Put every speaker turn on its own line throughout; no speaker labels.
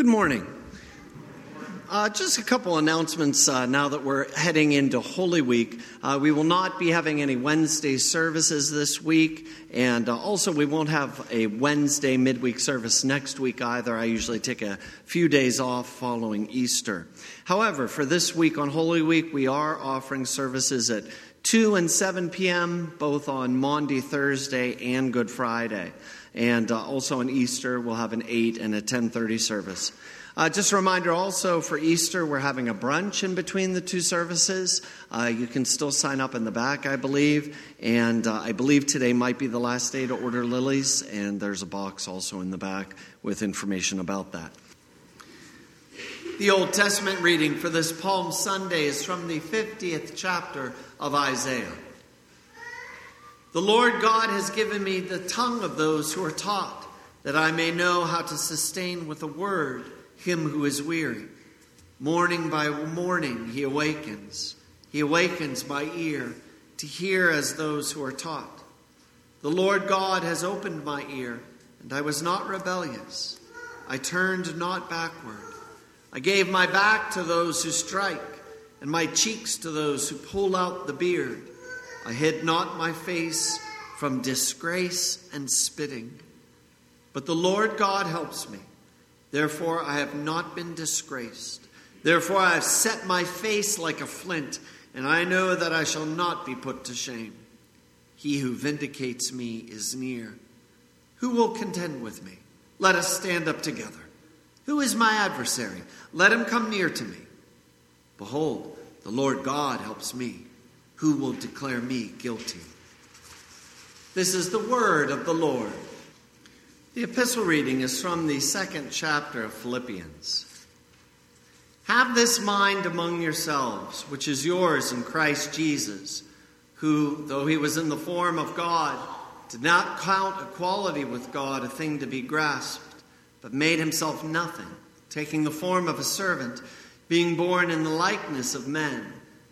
Good morning. Uh, just a couple announcements uh, now that we're heading into Holy Week. Uh, we will not be having any Wednesday services this week, and uh, also we won't have a Wednesday midweek service next week either. I usually take a few days off following Easter. However, for this week on Holy Week, we are offering services at 2 and 7 p.m., both on Maundy, Thursday, and Good Friday. And uh, also on Easter, we'll have an 8 and a 10.30 service. Uh, just a reminder also for Easter, we're having a brunch in between the two services. Uh, you can still sign up in the back, I believe. And uh, I believe today might be the last day to order lilies, and there's a box also in the back with information about that. The Old Testament reading for this Palm Sunday is from the 50th chapter of Isaiah. The Lord God has given me the tongue of those who are taught, that I may know how to sustain with a word him who is weary. Morning by morning he awakens. He awakens my ear to hear as those who are taught. The Lord God has opened my ear, and I was not rebellious. I turned not backward. I gave my back to those who strike, and my cheeks to those who pull out the beard. I hid not my face from disgrace and spitting. But the Lord God helps me. Therefore, I have not been disgraced. Therefore, I have set my face like a flint, and I know that I shall not be put to shame. He who vindicates me is near. Who will contend with me? Let us stand up together. Who is my adversary? Let him come near to me. Behold, the Lord God helps me. Who will declare me guilty? This is the word of the Lord. The epistle reading is from the second chapter of Philippians. Have this mind among yourselves, which is yours in Christ Jesus, who, though he was in the form of God, did not count equality with God a thing to be grasped, but made himself nothing, taking the form of a servant, being born in the likeness of men,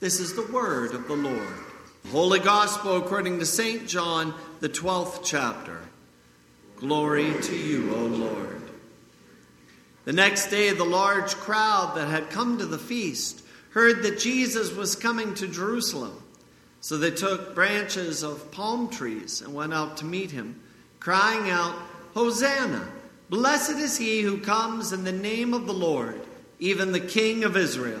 This is the word of the Lord. The Holy Gospel according to St. John, the 12th chapter. Glory to you, O Lord. The next day, the large crowd that had come to the feast heard that Jesus was coming to Jerusalem. So they took branches of palm trees and went out to meet him, crying out, Hosanna! Blessed is he who comes in the name of the Lord, even the King of Israel.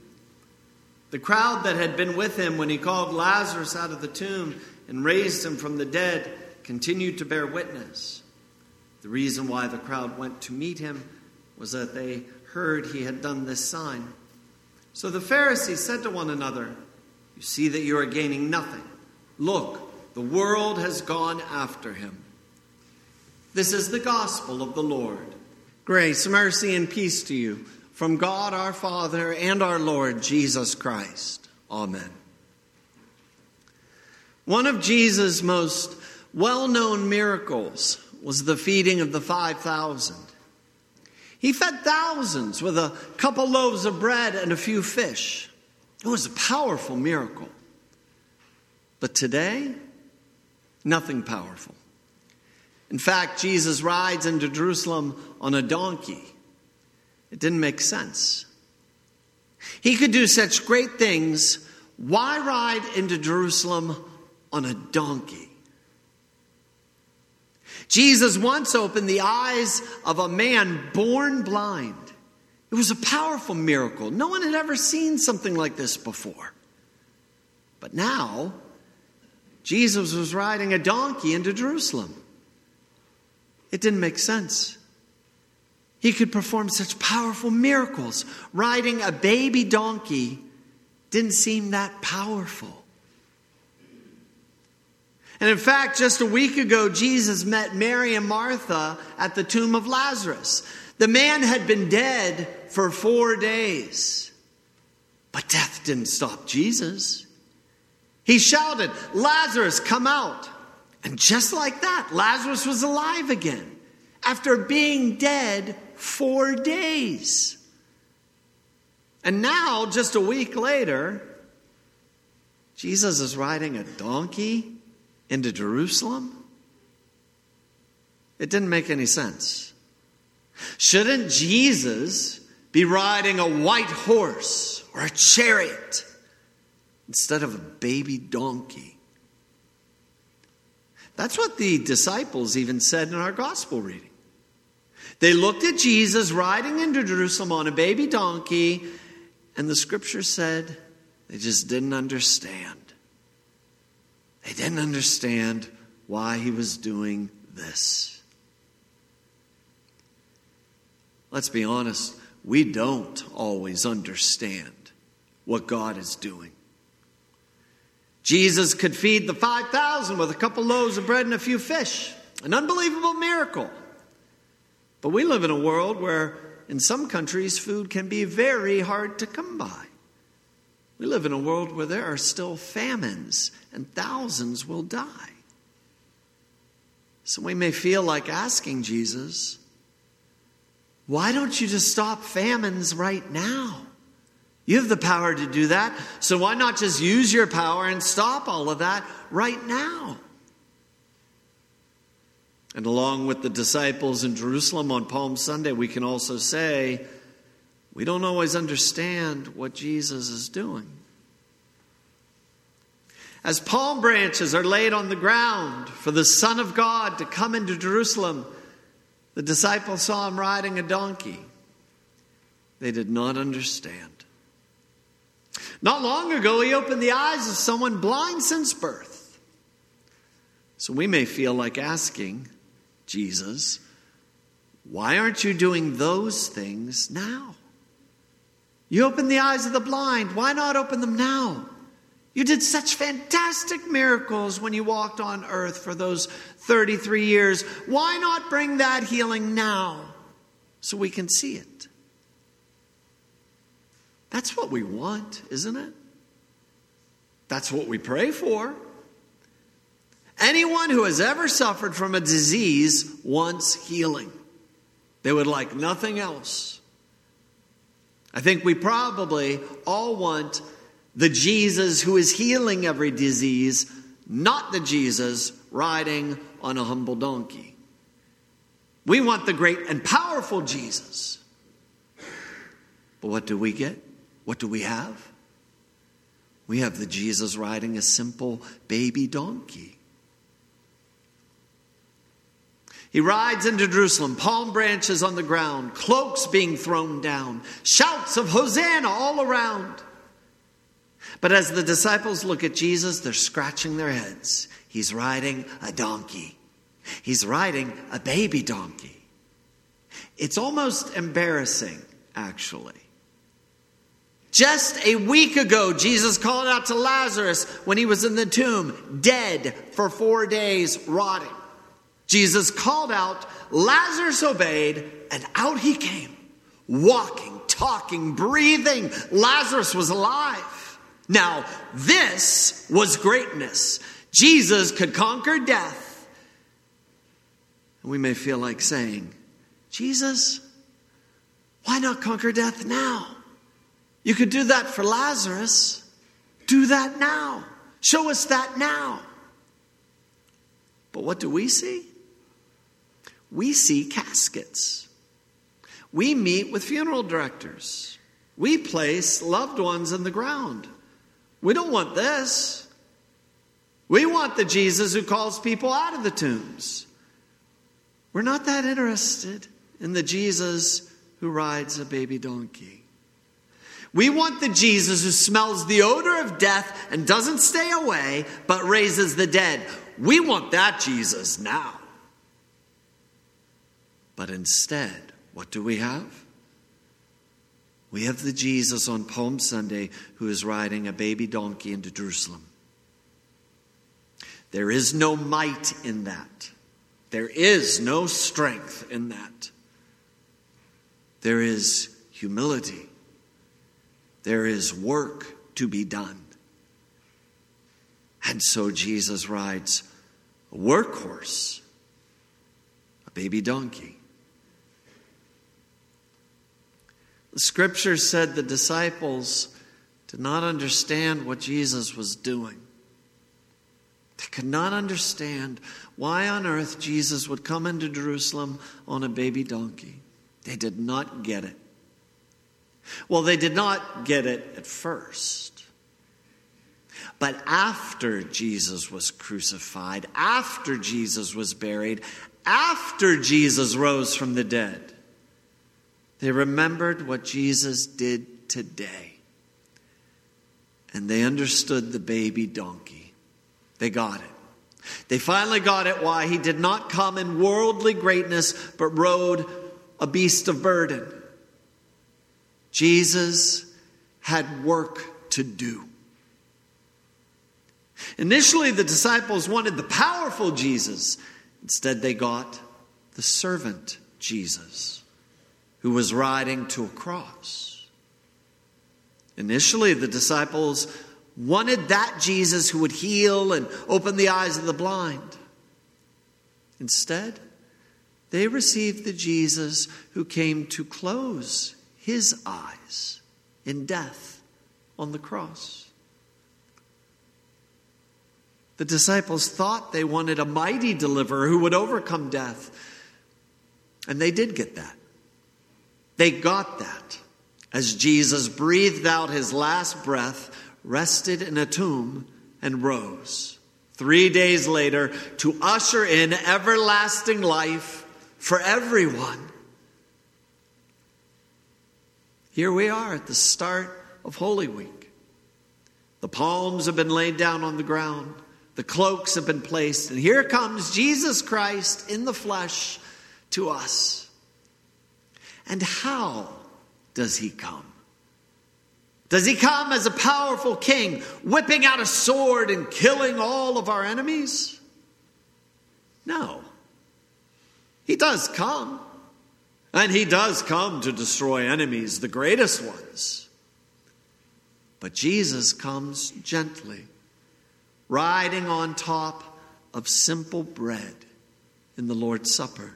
The crowd that had been with him when he called Lazarus out of the tomb and raised him from the dead continued to bear witness. The reason why the crowd went to meet him was that they heard he had done this sign. So the Pharisees said to one another, You see that you are gaining nothing. Look, the world has gone after him. This is the gospel of the Lord. Grace, mercy, and peace to you from God our Father and our Lord Jesus Christ. Amen. One of Jesus' most well known miracles was the feeding of the 5,000. He fed thousands with a couple loaves of bread and a few fish. It was a powerful miracle. But today, nothing powerful. In fact, Jesus rides into Jerusalem on a donkey. It didn't make sense. He could do such great things. Why ride into Jerusalem on a donkey? Jesus once opened the eyes of a man born blind. It was a powerful miracle. No one had ever seen something like this before. But now, Jesus was riding a donkey into Jerusalem. It didn't make sense. He could perform such powerful miracles. Riding a baby donkey didn't seem that powerful. And in fact, just a week ago, Jesus met Mary and Martha at the tomb of Lazarus. The man had been dead for four days, but death didn't stop Jesus. He shouted, Lazarus, come out. And just like that, Lazarus was alive again after being dead four days. And now, just a week later, Jesus is riding a donkey into Jerusalem? It didn't make any sense. Shouldn't Jesus be riding a white horse or a chariot instead of a baby donkey? That's what the disciples even said in our gospel reading. They looked at Jesus riding into Jerusalem on a baby donkey, and the scripture said they just didn't understand. They didn't understand why he was doing this. Let's be honest, we don't always understand what God is doing. Jesus could feed the 5,000 with a couple loaves of bread and a few fish, an unbelievable miracle. But we live in a world where, in some countries, food can be very hard to come by. We live in a world where there are still famines and thousands will die. So we may feel like asking Jesus, why don't you just stop famines right now? You have the power to do that, so why not just use your power and stop all of that right now? And along with the disciples in Jerusalem on Palm Sunday, we can also say, we don't always understand what Jesus is doing. As palm branches are laid on the ground for the Son of God to come into Jerusalem, the disciples saw him riding a donkey. They did not understand. Not long ago, he opened the eyes of someone blind since birth. So we may feel like asking Jesus, why aren't you doing those things now? You opened the eyes of the blind. Why not open them now? You did such fantastic miracles when you walked on earth for those 33 years. Why not bring that healing now so we can see it? That's what we want, isn't it? That's what we pray for. Anyone who has ever suffered from a disease wants healing. They would like nothing else. I think we probably all want the Jesus who is healing every disease, not the Jesus riding on a humble donkey. We want the great and powerful Jesus. But what do we get? What do we have? We have the Jesus riding a simple baby donkey. He rides into Jerusalem, palm branches on the ground, cloaks being thrown down, shouts of Hosanna all around. But as the disciples look at Jesus, they're scratching their heads. He's riding a donkey, he's riding a baby donkey. It's almost embarrassing, actually. Just a week ago, Jesus called out to Lazarus when he was in the tomb, dead for four days, rotting. Jesus called out, Lazarus obeyed, and out he came, walking, talking, breathing. Lazarus was alive. Now, this was greatness. Jesus could conquer death. And we may feel like saying, Jesus, why not conquer death now? You could do that for Lazarus. Do that now. Show us that now. But what do we see? We see caskets. We meet with funeral directors. We place loved ones in the ground. We don't want this. We want the Jesus who calls people out of the tombs. We're not that interested in the Jesus who rides a baby donkey. We want the Jesus who smells the odor of death and doesn't stay away, but raises the dead. We want that Jesus now. But instead, what do we have? We have the Jesus on Palm Sunday who is riding a baby donkey into Jerusalem. There is no might in that. There is no strength in that. There is humility. There is work to be done. And so Jesus rides a workhorse, a baby donkey. The scripture said the disciples did not understand what Jesus was doing. They could not understand why on earth Jesus would come into Jerusalem on a baby donkey. They did not get it. Well, they did not get it at first. But after Jesus was crucified, after Jesus was buried, after Jesus rose from the dead, they remembered what Jesus did today. And they understood the baby donkey. They got it. They finally got it why he did not come in worldly greatness, but rode a beast of burden. Jesus had work to do. Initially, the disciples wanted the powerful Jesus. Instead, they got the servant Jesus who was riding to a cross. Initially, the disciples wanted that Jesus who would heal and open the eyes of the blind. Instead, they received the Jesus who came to close his eyes in death on the cross. The disciples thought they wanted a mighty deliverer who would overcome death, and they did get that. They got that as Jesus breathed out his last breath, rested in a tomb, and rose. Three days later, to usher in everlasting life for everyone. Here we are at the start of Holy Week. The palms have been laid down on the ground, the cloaks have been placed, and here comes Jesus Christ in the flesh to us. And how does he come? Does he come as a powerful king, whipping out a sword and killing all of our enemies? No. He does come. And he does come to destroy enemies, the greatest ones. But Jesus comes gently, riding on top of simple bread in the Lord's Supper.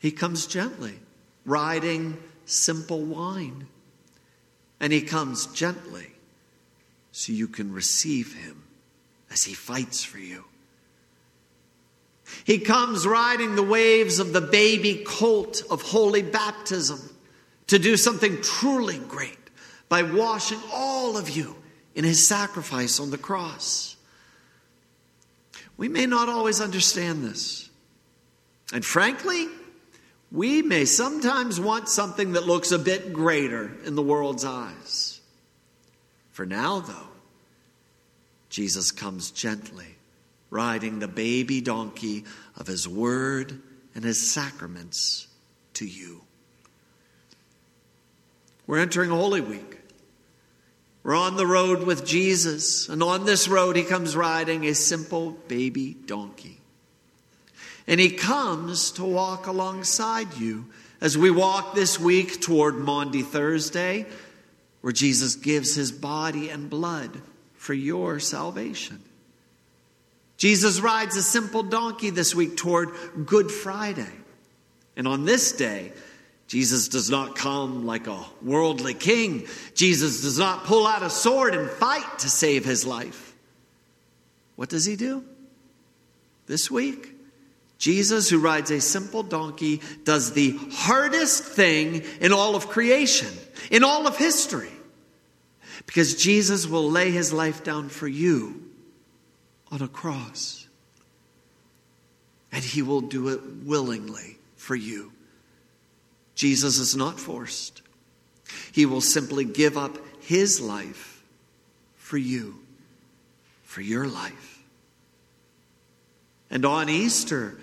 He comes gently riding simple wine. And he comes gently so you can receive him as he fights for you. He comes riding the waves of the baby colt of holy baptism to do something truly great by washing all of you in his sacrifice on the cross. We may not always understand this. And frankly, we may sometimes want something that looks a bit greater in the world's eyes. For now, though, Jesus comes gently, riding the baby donkey of his word and his sacraments to you. We're entering Holy Week. We're on the road with Jesus, and on this road, he comes riding a simple baby donkey. And He comes to walk alongside you as we walk this week toward Maundy Thursday, where Jesus gives His body and blood for your salvation. Jesus rides a simple donkey this week toward Good Friday. And on this day, Jesus does not come like a worldly king. Jesus does not pull out a sword and fight to save his life. What does he do? This week, Jesus, who rides a simple donkey, does the hardest thing in all of creation, in all of history. Because Jesus will lay his life down for you on a cross. And he will do it willingly for you. Jesus is not forced. He will simply give up his life for you, for your life. And on Easter,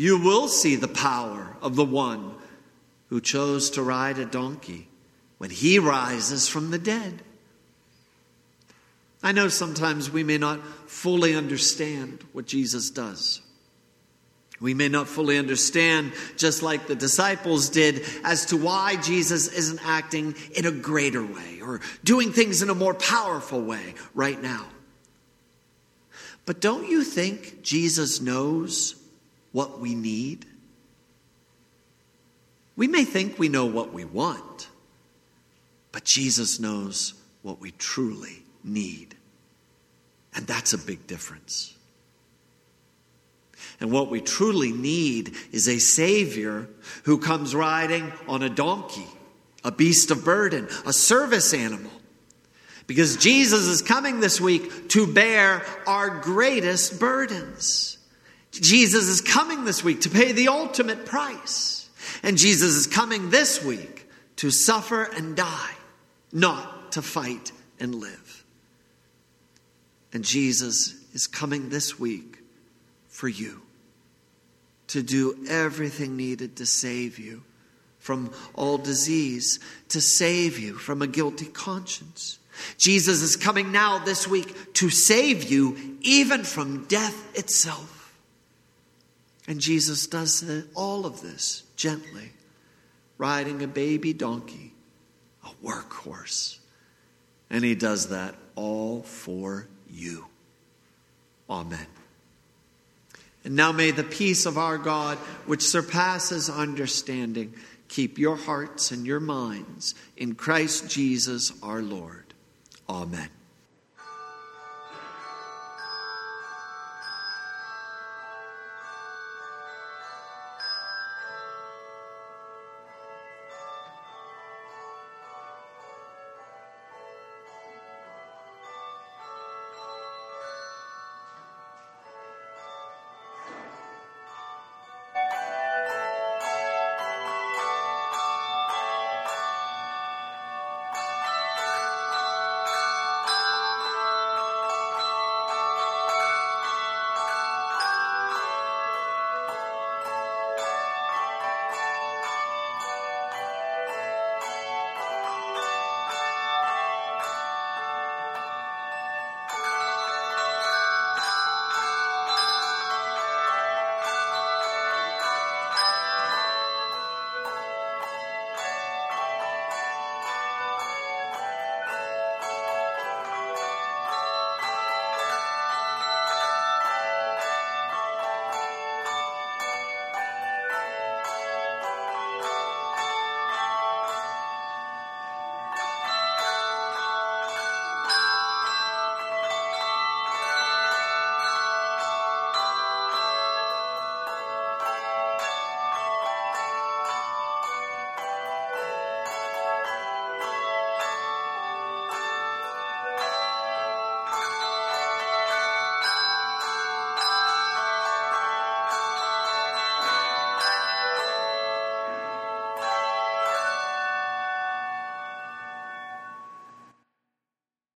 you will see the power of the one who chose to ride a donkey when he rises from the dead. I know sometimes we may not fully understand what Jesus does. We may not fully understand, just like the disciples did, as to why Jesus isn't acting in a greater way or doing things in a more powerful way right now. But don't you think Jesus knows what we need? We may think we know what we want, but Jesus knows what we truly need. And that's a big difference. And what we truly need is a Savior who comes riding on a donkey, a beast of burden, a service animal. Because Jesus is coming this week to bear our greatest burdens. Jesus is coming this week to pay the ultimate price. And Jesus is coming this week to suffer and die, not to fight and live. And Jesus is coming this week for you to do everything needed to save you from all disease, to save you from a guilty conscience. Jesus is coming now this week to save you even from death itself. And Jesus does all of this gently, riding a baby donkey, a workhorse. And he does that all for you. Amen. And now may the peace of our God, which surpasses understanding, keep your hearts and your minds in Christ Jesus our Lord. Amen.